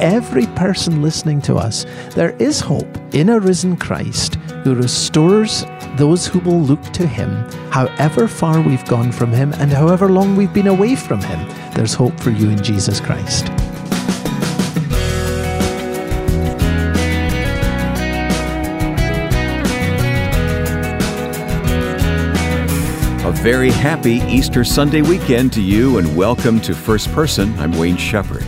Every person listening to us, there is hope in a risen Christ who restores those who will look to him, however far we've gone from him and however long we've been away from him. There's hope for you in Jesus Christ. A very happy Easter Sunday weekend to you and welcome to First Person. I'm Wayne Shepherd.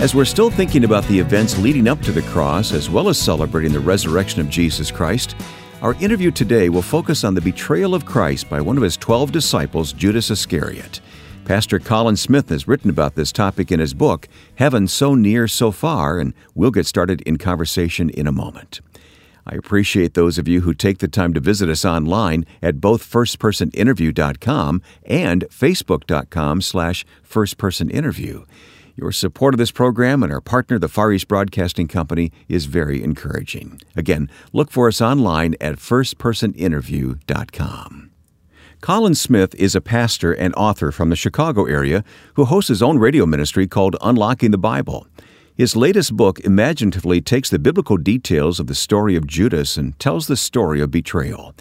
As we're still thinking about the events leading up to the cross as well as celebrating the resurrection of Jesus Christ, our interview today will focus on the betrayal of Christ by one of his 12 disciples, Judas Iscariot. Pastor Colin Smith has written about this topic in his book, Heaven So Near, So Far, and we'll get started in conversation in a moment. I appreciate those of you who take the time to visit us online at both firstpersoninterview.com and facebook.com slash firstpersoninterview. Your support of this program and our partner, the Far East Broadcasting Company, is very encouraging. Again, look for us online at firstpersoninterview.com. Colin Smith is a pastor and author from the Chicago area who hosts his own radio ministry called Unlocking the Bible. His latest book imaginatively takes the biblical details of the story of Judas and tells the story of betrayal.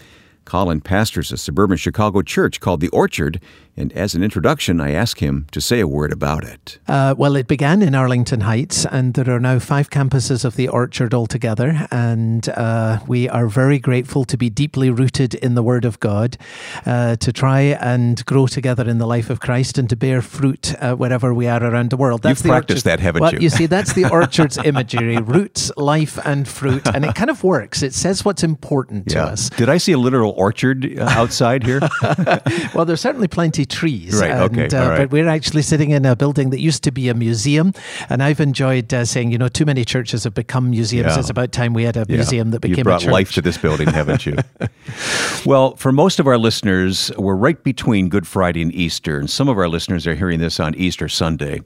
Colin pastors a suburban Chicago church called The Orchard, and as an introduction, I ask him to say a word about it. Uh, well, it began in Arlington Heights, and there are now five campuses of The Orchard altogether. And uh, we are very grateful to be deeply rooted in the Word of God, uh, to try and grow together in the life of Christ, and to bear fruit uh, wherever we are around the world. That's You've practiced orchard. that, haven't well, you? You see, that's The Orchard's imagery roots, life, and fruit. And it kind of works. It says what's important yeah. to us. Did I see a literal orchard uh, outside here? well, there's certainly plenty trees. Right, and, okay. Uh, right. But we're actually sitting in a building that used to be a museum. And I've enjoyed uh, saying, you know, too many churches have become museums. Yeah. It's about time we had a yeah. museum that became you brought life to this building, haven't you? well, for most of our listeners, we're right between Good Friday and Easter. And some of our listeners are hearing this on Easter Sunday.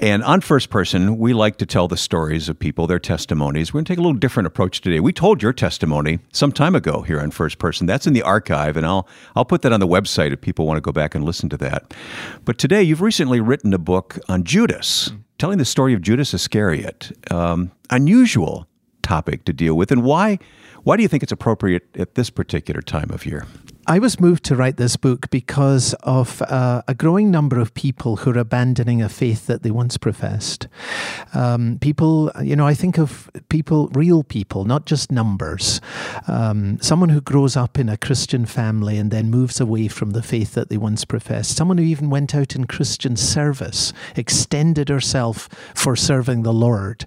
And on First Person, we like to tell the stories of people, their testimonies. We're going to take a little different approach today. We told your testimony some time ago here on First Person. That's in the archive, and I'll, I'll put that on the website if people want to go back and listen to that. But today, you've recently written a book on Judas, telling the story of Judas Iscariot. Um, unusual topic to deal with. And why, why do you think it's appropriate at this particular time of year? I was moved to write this book because of uh, a growing number of people who are abandoning a faith that they once professed. Um, people, you know, I think of people, real people, not just numbers. Um, someone who grows up in a Christian family and then moves away from the faith that they once professed. Someone who even went out in Christian service, extended herself for serving the Lord,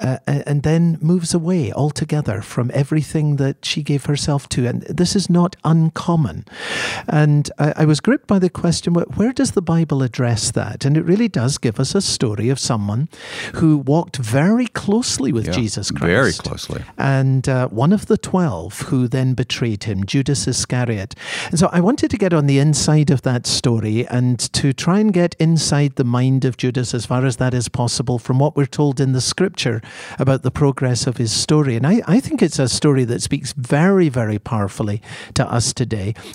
uh, and then moves away altogether from everything that she gave herself to. And this is not uncommon common. And I, I, was gripped by the question where does the Bible address that? And it really does give us a story of someone who walked very closely with yeah, Jesus Christ. Very closely. And uh, one of the twelve who then betrayed him, Judas Iscariot. And so I wanted to get on the inside of that story and to try and get inside the mind of Judas as far as that is possible from what we're told in the scripture about the progress of his story. And I, I think it's a story that speaks very, very powerfully to us today.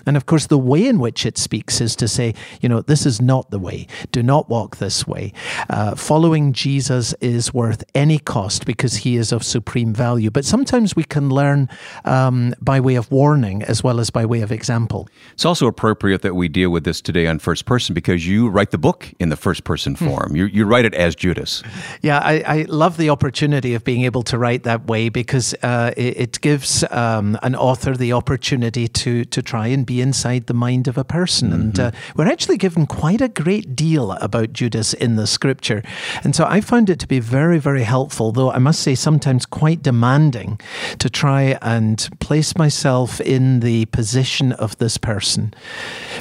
And of course, the way in which it speaks is to say, you know, this is not the way. Do not walk this way. Uh, following Jesus is worth any cost because he is of supreme value. But sometimes we can learn um, by way of warning as well as by way of example. It's also appropriate that we deal with this today on first person because you write the book in the first person form. you, you write it as Judas. Yeah, I, I, love the opportunity of being able to write that way because uh, it, it, gives um, an author the opportunity to to try and be inside the mind of a person. Mm-hmm. And uh, we're actually given quite a great deal about Judas in the scripture. And so I found it to be very, very helpful, though I must say sometimes quite demanding to try and place myself in the position of this person.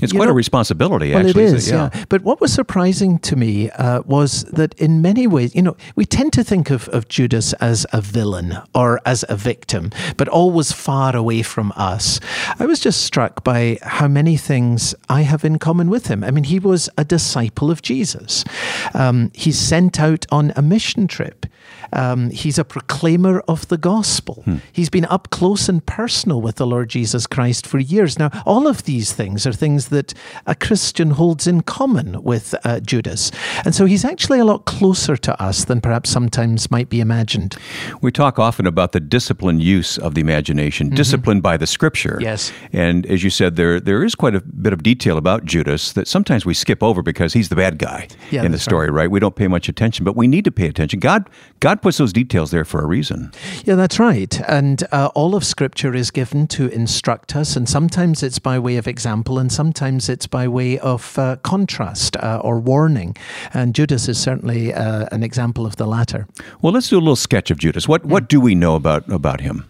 It's you quite know, a responsibility, well, actually. it is, yeah. yeah. But what was surprising to me uh, was that in many ways, you know, we tend to think of, of Judas as a villain or as a victim, but always far away from us. I was just struck by how many things I have in common with him. I mean, he was a disciple of Jesus. Um, he's sent out on a mission trip. Um, he's a proclaimer of the gospel. Hmm. He's been up close and personal with the Lord Jesus Christ for years. Now, all of these things are things that a Christian holds in common with uh, Judas. And so he's actually a lot closer to us than perhaps sometimes might be imagined. We talk often about the disciplined use of the imagination, mm-hmm. disciplined by the scripture. Yes. And as you said, there there is quite a bit of detail about Judas that sometimes we skip over because he's the bad guy yeah, in the story, right. right? We don't pay much attention, but we need to pay attention. God God puts those details there for a reason. Yeah, that's right. And uh, all of Scripture is given to instruct us, and sometimes it's by way of example, and sometimes it's by way of uh, contrast uh, or warning. And Judas is certainly uh, an example of the latter. Well, let's do a little sketch of Judas. What what do we know about about him?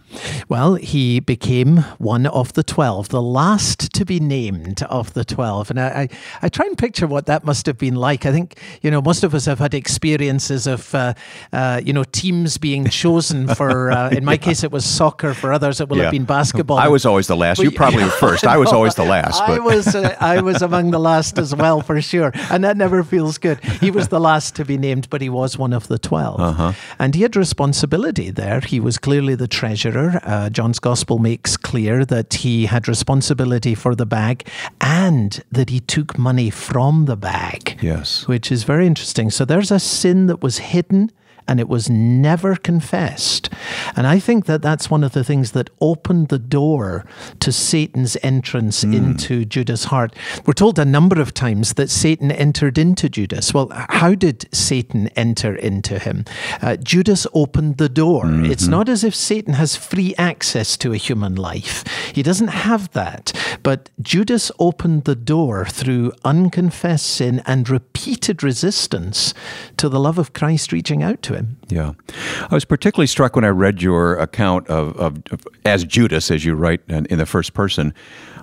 Well, he became one of the twelve, the last to be named of the twelve. And I, I, I try and picture what that must have been like. I think you know most of us have had experiences of uh, uh, you know teams being chosen for. Uh, in my case, it was soccer. For others, it will yeah. have been basketball. I was always the last. But, you probably were first. I was always the last. But. I was. Uh, I was among the last as well, for sure. And that never feels good. He was the last to be named, but he was one of the 12 uh-huh. and he had responsibility there. He was clearly the treasurer. Uh, John's Gospel makes clear that he had responsibility for the bag and that he took money from the bag. Yes, which is very interesting. So there's a sin that was hidden and it was never confessed. And I think that that's one of the things that opened the door to Satan's entrance mm. into Judas' heart. We're told a number of times that Satan entered into Judas. Well, how did Satan enter into him? Uh, Judas opened the door. Mm-hmm. It's not as if Satan has free access to a human life, he doesn't have that. But Judas opened the door through unconfessed sin and repeated resistance to the love of Christ reaching out to him. Yeah. I was particularly struck when I read your account of, of, of as Judas, as you write in, in the first person,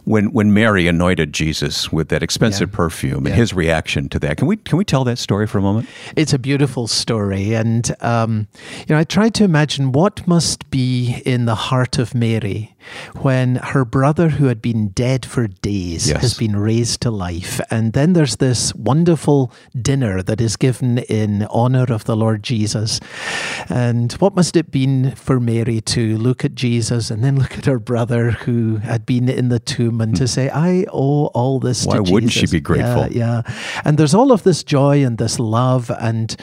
when when Mary anointed Jesus with that expensive yeah. perfume and his reaction to that. Can we can we tell that story for a moment? It's a beautiful story, and um, you know I tried to imagine what must be in the heart of Mary when her brother, who had been dead for days, yes. has been raised to life, and then there's this wonderful dinner that is given in honor of the Lord Jesus, and what must it been for Mary to look at Jesus and then look at her brother who had been in the tomb and to hmm. say, I owe all this Why wouldn't Jesus. she be grateful? Yeah, yeah. And there's all of this joy and this love. And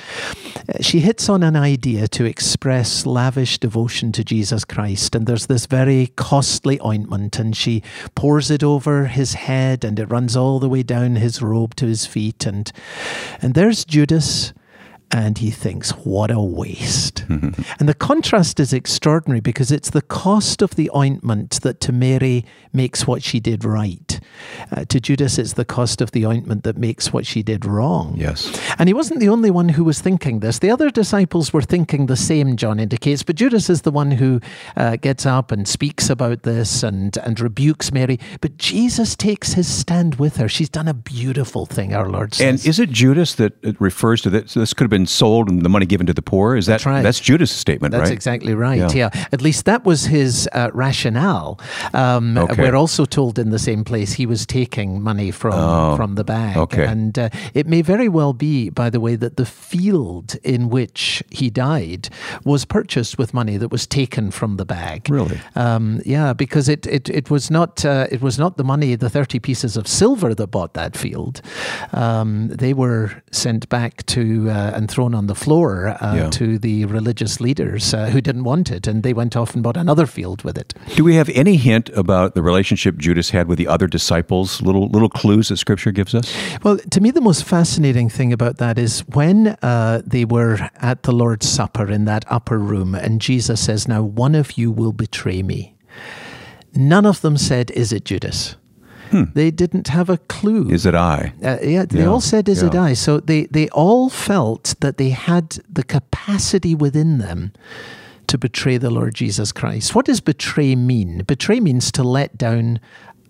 she hits on an idea to express lavish devotion to Jesus Christ. And there's this very costly ointment, and she pours it over his head, and it runs all the way down his robe to his feet. And, and there's Judas and he thinks, what a waste. and the contrast is extraordinary because it's the cost of the ointment that to Mary makes what she did right. Uh, to Judas, it's the cost of the ointment that makes what she did wrong. Yes. And he wasn't the only one who was thinking this. The other disciples were thinking the same, John indicates, but Judas is the one who uh, gets up and speaks about this and, and rebukes Mary. But Jesus takes his stand with her. She's done a beautiful thing, our Lord says. And is it Judas that refers to this? This could have been been sold and the money given to the poor. Is that that's, right. that's Judas' statement, that's right? That's exactly right. Yeah. yeah. At least that was his uh, rationale. Um, okay. We're also told in the same place he was taking money from oh, from the bag. Okay. And uh, it may very well be, by the way, that the field in which he died was purchased with money that was taken from the bag. Really? Um, yeah, because it it, it was not uh, it was not the money, the thirty pieces of silver that bought that field. Um, they were sent back to uh, and thrown on the floor uh, yeah. to the religious leaders uh, who didn't want it, and they went off and bought another field with it. Do we have any hint about the relationship Judas had with the other disciples? Little little clues that Scripture gives us. Well, to me, the most fascinating thing about that is when uh, they were at the Lord's Supper in that upper room, and Jesus says, "Now one of you will betray me." None of them said, "Is it Judas?" Hmm. They didn't have a clue. Is it I? Uh, yeah, they yeah. all said, "Is yeah. it I?" So they they all felt that they had the capacity within them to betray the Lord Jesus Christ. What does betray mean? Betray means to let down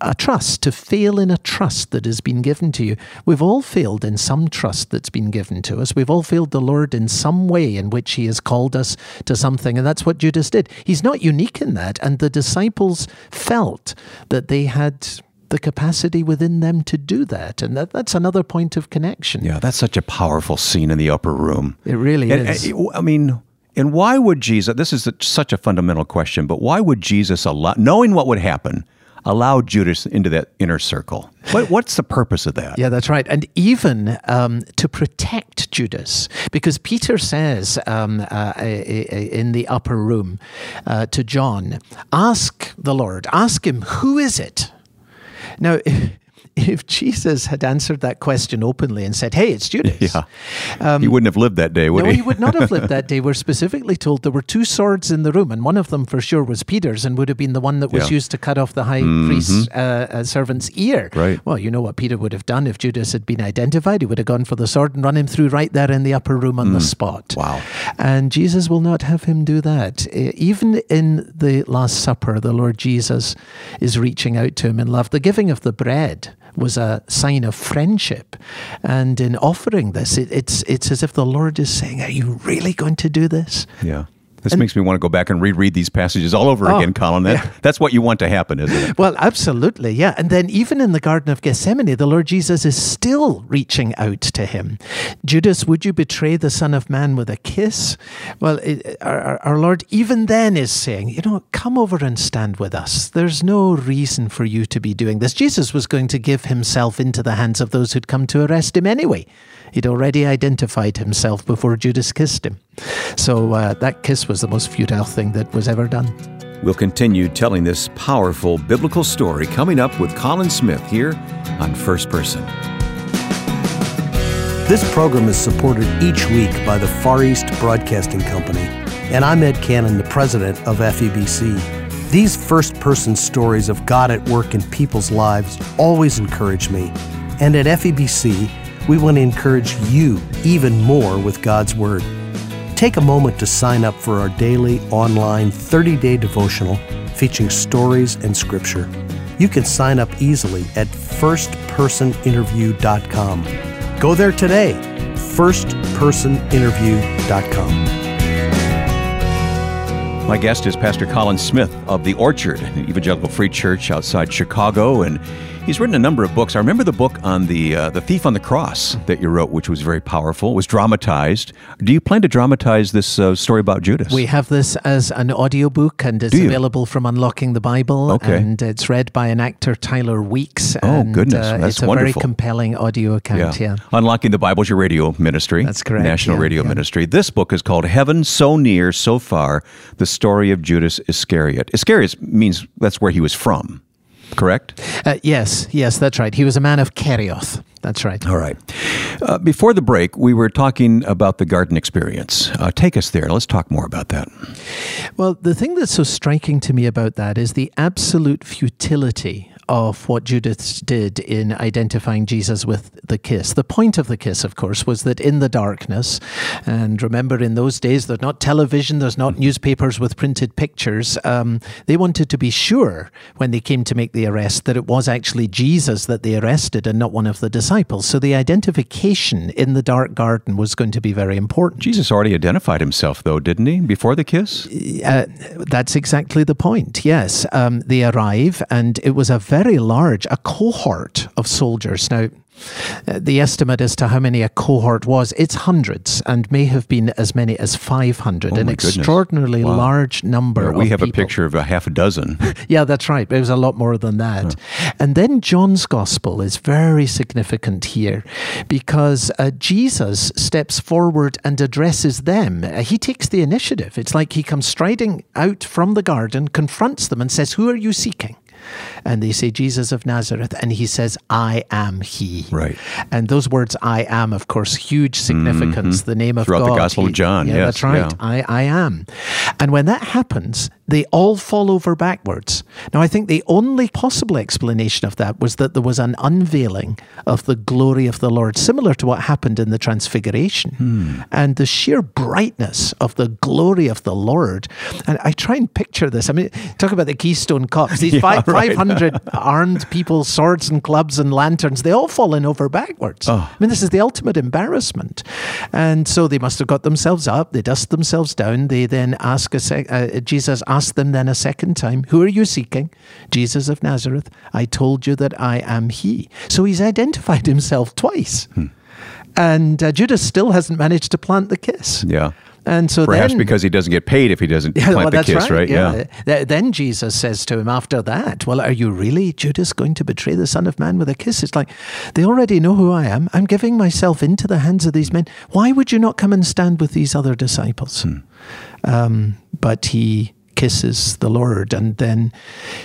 a trust, to fail in a trust that has been given to you. We've all failed in some trust that's been given to us. We've all failed the Lord in some way in which He has called us to something. And that's what Judas did. He's not unique in that. And the disciples felt that they had the capacity within them to do that. And that, that's another point of connection. Yeah, that's such a powerful scene in the upper room. It really and, is. And, I mean, and why would Jesus, this is such a fundamental question, but why would Jesus allow, knowing what would happen, allow Judas into that inner circle? What, what's the purpose of that? Yeah, that's right. And even um, to protect Judas, because Peter says um, uh, in the upper room uh, to John, ask the Lord, ask him, who is it? Now, if Jesus had answered that question openly and said, "Hey, it's Judas," yeah, um, he wouldn't have lived that day, would no, he? he would not have lived that day. We're specifically told there were two swords in the room, and one of them for sure was Peter's, and would have been the one that was yeah. used to cut off the high mm-hmm. priest's uh, uh, servant's ear. Right. Well, you know what Peter would have done if Judas had been identified. He would have gone for the sword and run him through right there in the upper room on mm. the spot. Wow. And Jesus will not have him do that. Even in the Last Supper, the Lord Jesus is reaching out to him in love. The giving of the bread was a sign of friendship. And in offering this, it, it's, it's as if the Lord is saying, Are you really going to do this? Yeah. This and, makes me want to go back and reread these passages all over oh, again, Colin. That, yeah. That's what you want to happen, isn't it? Well, absolutely, yeah. And then even in the Garden of Gethsemane, the Lord Jesus is still reaching out to him. Judas, would you betray the Son of Man with a kiss? Well, it, our, our Lord even then is saying, you know, come over and stand with us. There's no reason for you to be doing this. Jesus was going to give himself into the hands of those who'd come to arrest him anyway. He'd already identified himself before Judas kissed him. So uh, that kiss was the most futile thing that was ever done. We'll continue telling this powerful biblical story coming up with Colin Smith here on First Person. This program is supported each week by the Far East Broadcasting Company, and I'm Ed Cannon, the president of FEBC. These first person stories of God at work in people's lives always encourage me, and at FEBC, we want to encourage you even more with God's Word. Take a moment to sign up for our daily online 30 day devotional featuring stories and scripture. You can sign up easily at firstpersoninterview.com. Go there today, firstpersoninterview.com. My guest is Pastor Colin Smith of The Orchard, an evangelical free church outside Chicago, and He's written a number of books. I remember the book on the uh, the thief on the cross that you wrote, which was very powerful. It was dramatized. Do you plan to dramatize this uh, story about Judas? We have this as an audiobook and it's available from Unlocking the Bible. Okay. And it's read by an actor, Tyler Weeks. Oh, goodness. Uh, That's it's a wonderful. very compelling audio account, yeah. yeah. Unlocking the Bible is your radio ministry. That's correct. National yeah, radio yeah. ministry. This book is called Heaven So Near, So Far The Story of Judas Iscariot. Iscariot means that's where he was from correct? Uh, yes, yes, that's right. He was a man of Kerioth. That's right. All right. Uh, before the break, we were talking about the garden experience. Uh, take us there. Let's talk more about that. Well, the thing that's so striking to me about that is the absolute futility of what Judas did in identifying Jesus with the kiss. The point of the kiss, of course, was that in the darkness, and remember in those days, there's not television, there's not newspapers with printed pictures. Um, they wanted to be sure when they came to make the arrest that it was actually Jesus that they arrested and not one of the disciples. So the identification in the dark garden was going to be very important. Jesus already identified himself, though, didn't he, before the kiss? Uh, that's exactly the point, yes. Um, they arrive, and it was a very very large, a cohort of soldiers. Now, uh, the estimate as to how many a cohort was, it's hundreds and may have been as many as 500, oh an extraordinarily wow. large number. Yeah, we have people. a picture of a half a dozen. yeah, that's right. It was a lot more than that. And then John's gospel is very significant here because uh, Jesus steps forward and addresses them. Uh, he takes the initiative. It's like he comes striding out from the garden, confronts them, and says, Who are you seeking? And they say Jesus of Nazareth, and he says, I am he. Right. And those words, I am, of course, huge significance, mm-hmm. the name of Throughout God. the Gospel he, of John, yeah, yes. That's right. Yeah. I, I am. And when that happens, they all fall over backwards. Now, I think the only possible explanation of that was that there was an unveiling of the glory of the Lord, similar to what happened in the Transfiguration. Hmm. And the sheer brightness of the glory of the Lord. And I try and picture this. I mean, talk about the Keystone Cops, these yeah, five, right. 500 armed people, swords and clubs and lanterns, they all fallen over backwards. Oh. I mean, this is the ultimate embarrassment. And so they must have got themselves up, they dust themselves down, they then ask a sec- uh, Jesus asked them then a second time, Who are you seeking? Jesus of Nazareth. I told you that I am he. So he's identified himself twice. Hmm. And uh, Judas still hasn't managed to plant the kiss. Yeah. And so perhaps then, because he doesn't get paid if he doesn't yeah, plant well, the kiss, right? right? Yeah. yeah. Then Jesus says to him after that, "Well, are you really Judas going to betray the Son of Man with a kiss?" It's like they already know who I am. I'm giving myself into the hands of these men. Why would you not come and stand with these other disciples? Hmm. Um, but he kisses the Lord. And then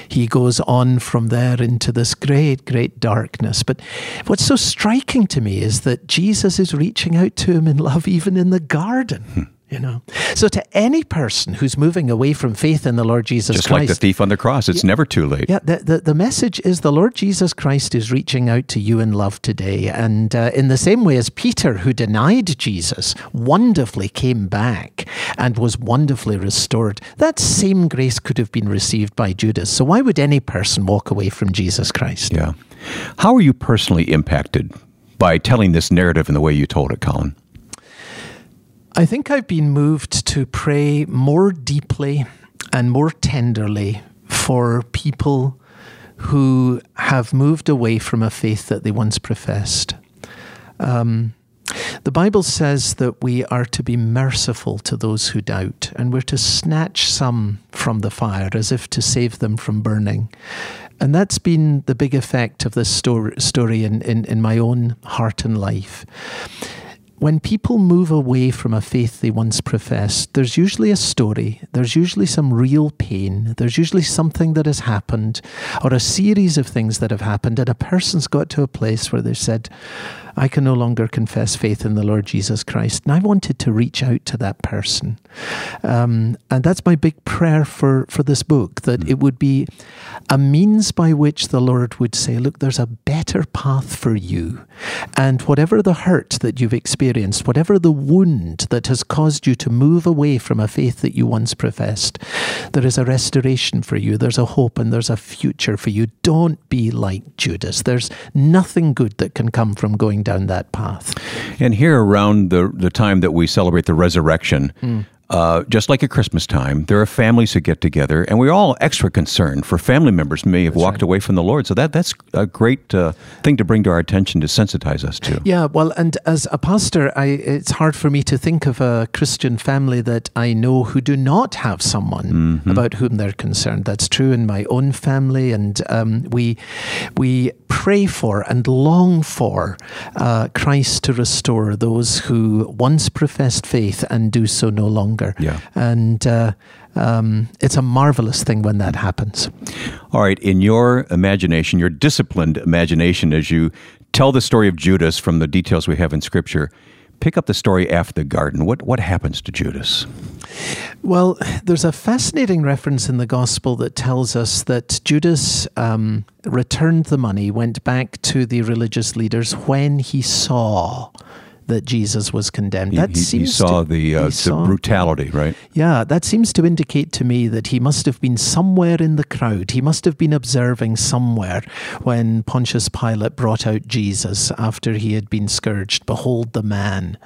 he goes on from there into this great, great darkness. But what's so striking to me is that Jesus is reaching out to him in love, even in the garden. You know, so to any person who's moving away from faith in the Lord Jesus just Christ, just like the thief on the cross, it's yeah, never too late. Yeah, the, the, the message is the Lord Jesus Christ is reaching out to you in love today, and uh, in the same way as Peter, who denied Jesus, wonderfully came back and was wonderfully restored. That same grace could have been received by Judas. So why would any person walk away from Jesus Christ? Yeah. How are you personally impacted by telling this narrative in the way you told it, Colin? I think I've been moved to pray more deeply and more tenderly for people who have moved away from a faith that they once professed. Um, the Bible says that we are to be merciful to those who doubt, and we're to snatch some from the fire as if to save them from burning. And that's been the big effect of this story, story in, in, in my own heart and life when people move away from a faith they once professed, there's usually a story, there's usually some real pain, there's usually something that has happened, or a series of things that have happened, and a person's got to a place where they've said, I can no longer confess faith in the Lord Jesus Christ. And I wanted to reach out to that person. Um, and that's my big prayer for, for this book that it would be a means by which the Lord would say, Look, there's a better path for you. And whatever the hurt that you've experienced, whatever the wound that has caused you to move away from a faith that you once professed, there is a restoration for you. There's a hope and there's a future for you. Don't be like Judas. There's nothing good that can come from going down that path. And here around the, the time that we celebrate the resurrection, mm. Uh, just like at Christmas time, there are families who get together, and we're all extra concerned for family members may have that's walked right. away from the Lord. So that that's a great uh, thing to bring to our attention to sensitize us to. Yeah, well, and as a pastor, I, it's hard for me to think of a Christian family that I know who do not have someone mm-hmm. about whom they're concerned. That's true in my own family, and um, we we pray for and long for uh, Christ to restore those who once professed faith and do so no longer. Yeah. And uh, um, it's a marvelous thing when that happens. All right. In your imagination, your disciplined imagination, as you tell the story of Judas from the details we have in Scripture, pick up the story after the garden. What what happens to Judas? Well, there's a fascinating reference in the gospel that tells us that Judas um, returned the money, went back to the religious leaders when he saw that Jesus was condemned. He, that he, seems he saw to, the, uh, the saw, brutality, right? Yeah, that seems to indicate to me that he must have been somewhere in the crowd. He must have been observing somewhere when Pontius Pilate brought out Jesus after he had been scourged. Behold the man.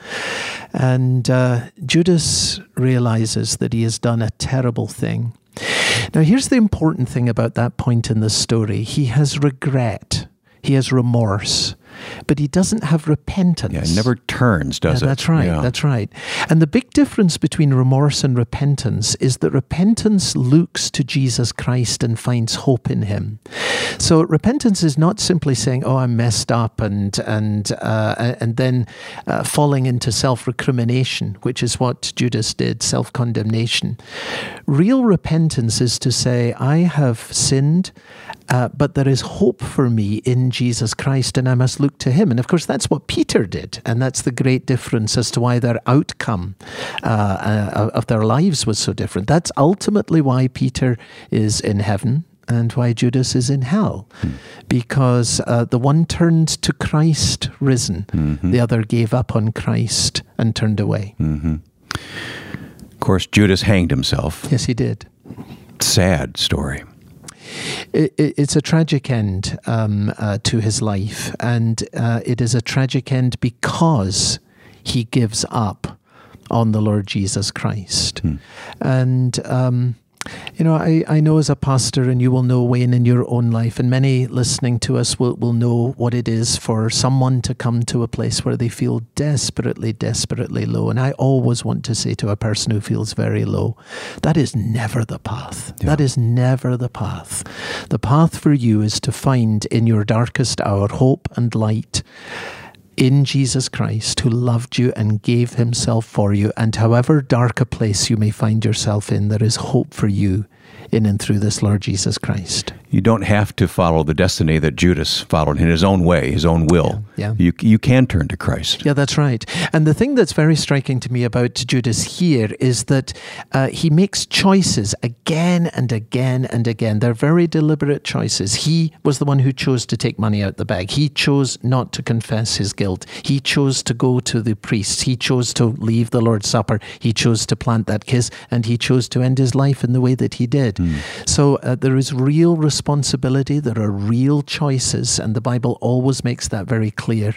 And uh, Judas realizes that he has done a terrible thing. Now, here's the important thing about that point in the story he has regret, he has remorse but he doesn't have repentance. Yeah, it never turns, does yeah, it? That's right. Yeah. That's right. And the big difference between remorse and repentance is that repentance looks to Jesus Christ and finds hope in him. So repentance is not simply saying, "Oh, I'm messed up," and and uh, and then uh, falling into self-recrimination, which is what Judas did, self-condemnation. Real repentance is to say, "I have sinned." Uh, but there is hope for me in Jesus Christ, and I must look to Him. And of course, that's what Peter did, and that's the great difference as to why their outcome uh, uh, of their lives was so different. That's ultimately why Peter is in heaven and why Judas is in hell. Hmm. Because uh, the one turned to Christ risen, mm-hmm. the other gave up on Christ and turned away. Mm-hmm. Of course, Judas hanged himself. Yes, he did. Sad story. It, it, it's a tragic end um, uh, to his life, and uh, it is a tragic end because he gives up on the Lord Jesus Christ. Hmm. And um, you know, I, I know as a pastor, and you will know, Wayne, in your own life, and many listening to us will, will know what it is for someone to come to a place where they feel desperately, desperately low. And I always want to say to a person who feels very low, that is never the path. Yeah. That is never the path. The path for you is to find in your darkest hour hope and light in Jesus Christ, who loved you and gave himself for you. And however dark a place you may find yourself in, there is hope for you in and through this Lord Jesus Christ. You don't have to follow the destiny that Judas followed in his own way, his own will. Yeah. yeah. You, you can turn to Christ. Yeah, that's right. And the thing that's very striking to me about Judas here is that uh, he makes choices again and again and again. They're very deliberate choices. He was the one who chose to take money out the bag. He chose not to confess his guilt. He chose to go to the priests. He chose to leave the Lord's Supper. He chose to plant that kiss, and he chose to end his life in the way that he did. Mm. So uh, there is real responsibility, there are real choices, and the Bible always makes that very clear.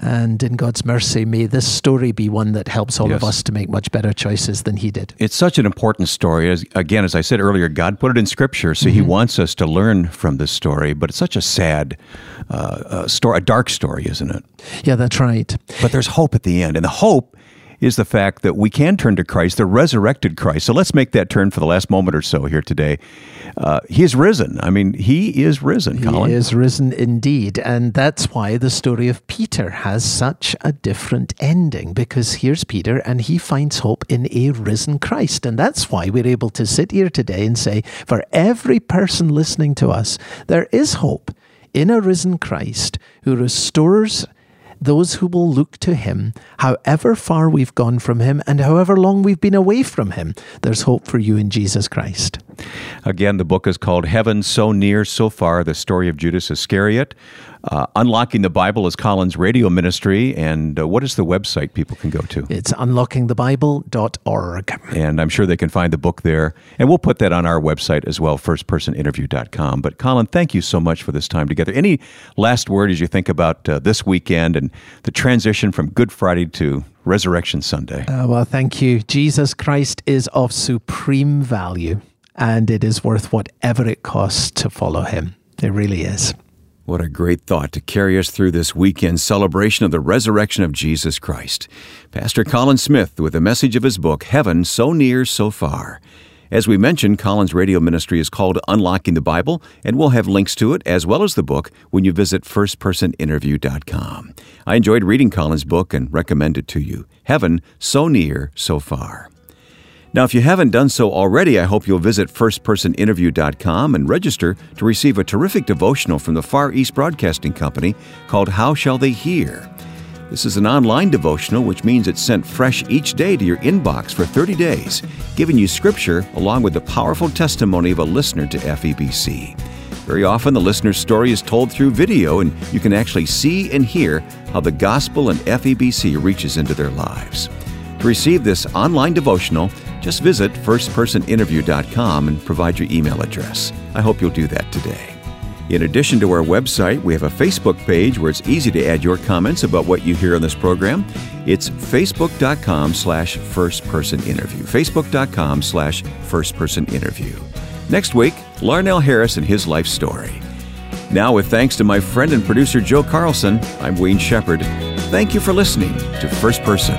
And in God's mercy, may this story be one that helps all yes. of us to make much better choices than He did. It's such an important story. As, again, as I said earlier, God put it in Scripture, so mm-hmm. He wants us to learn from this story. But it's such a sad uh, uh, story, a dark story, isn't it? Yeah, that's right. But there's hope at the end, and the hope is the fact that we can turn to Christ, the resurrected Christ. So let's make that turn for the last moment or so here today. Uh, he is risen. I mean, he is risen, Colin. He is risen indeed. And that's why the story of Peter has such a different ending, because here's Peter and he finds hope in a risen Christ. And that's why we're able to sit here today and say, for every person listening to us, there is hope in a risen Christ who restores those who will look to him, however far we've gone from him and however long we've been away from him. There's hope for you in Jesus Christ. Again, the book is called Heaven So Near, So Far The Story of Judas Iscariot. Uh, Unlocking the Bible is Colin's radio ministry. And uh, what is the website people can go to? It's unlockingthebible.org. And I'm sure they can find the book there. And we'll put that on our website as well, firstpersoninterview.com. But Colin, thank you so much for this time together. Any last word as you think about uh, this weekend and the transition from Good Friday to Resurrection Sunday? Uh, well, thank you. Jesus Christ is of supreme value, and it is worth whatever it costs to follow him. It really is. What a great thought to carry us through this weekend celebration of the resurrection of Jesus Christ. Pastor Colin Smith with a message of his book, Heaven So Near, So Far. As we mentioned, Colin's radio ministry is called Unlocking the Bible, and we'll have links to it as well as the book when you visit firstpersoninterview.com. I enjoyed reading Colin's book and recommend it to you. Heaven So Near, So Far. Now, if you haven't done so already, I hope you'll visit firstpersoninterview.com and register to receive a terrific devotional from the Far East Broadcasting Company called How Shall They Hear? This is an online devotional, which means it's sent fresh each day to your inbox for 30 days, giving you scripture along with the powerful testimony of a listener to FEBC. Very often, the listener's story is told through video, and you can actually see and hear how the gospel and FEBC reaches into their lives. To receive this online devotional, just visit firstpersoninterview.com and provide your email address. I hope you'll do that today. In addition to our website, we have a Facebook page where it's easy to add your comments about what you hear on this program. It's facebook.com slash firstpersoninterview. Facebook.com slash firstpersoninterview. Next week, Larnelle Harris and his life story. Now, with thanks to my friend and producer Joe Carlson, I'm Wayne Shepherd. Thank you for listening to First Person.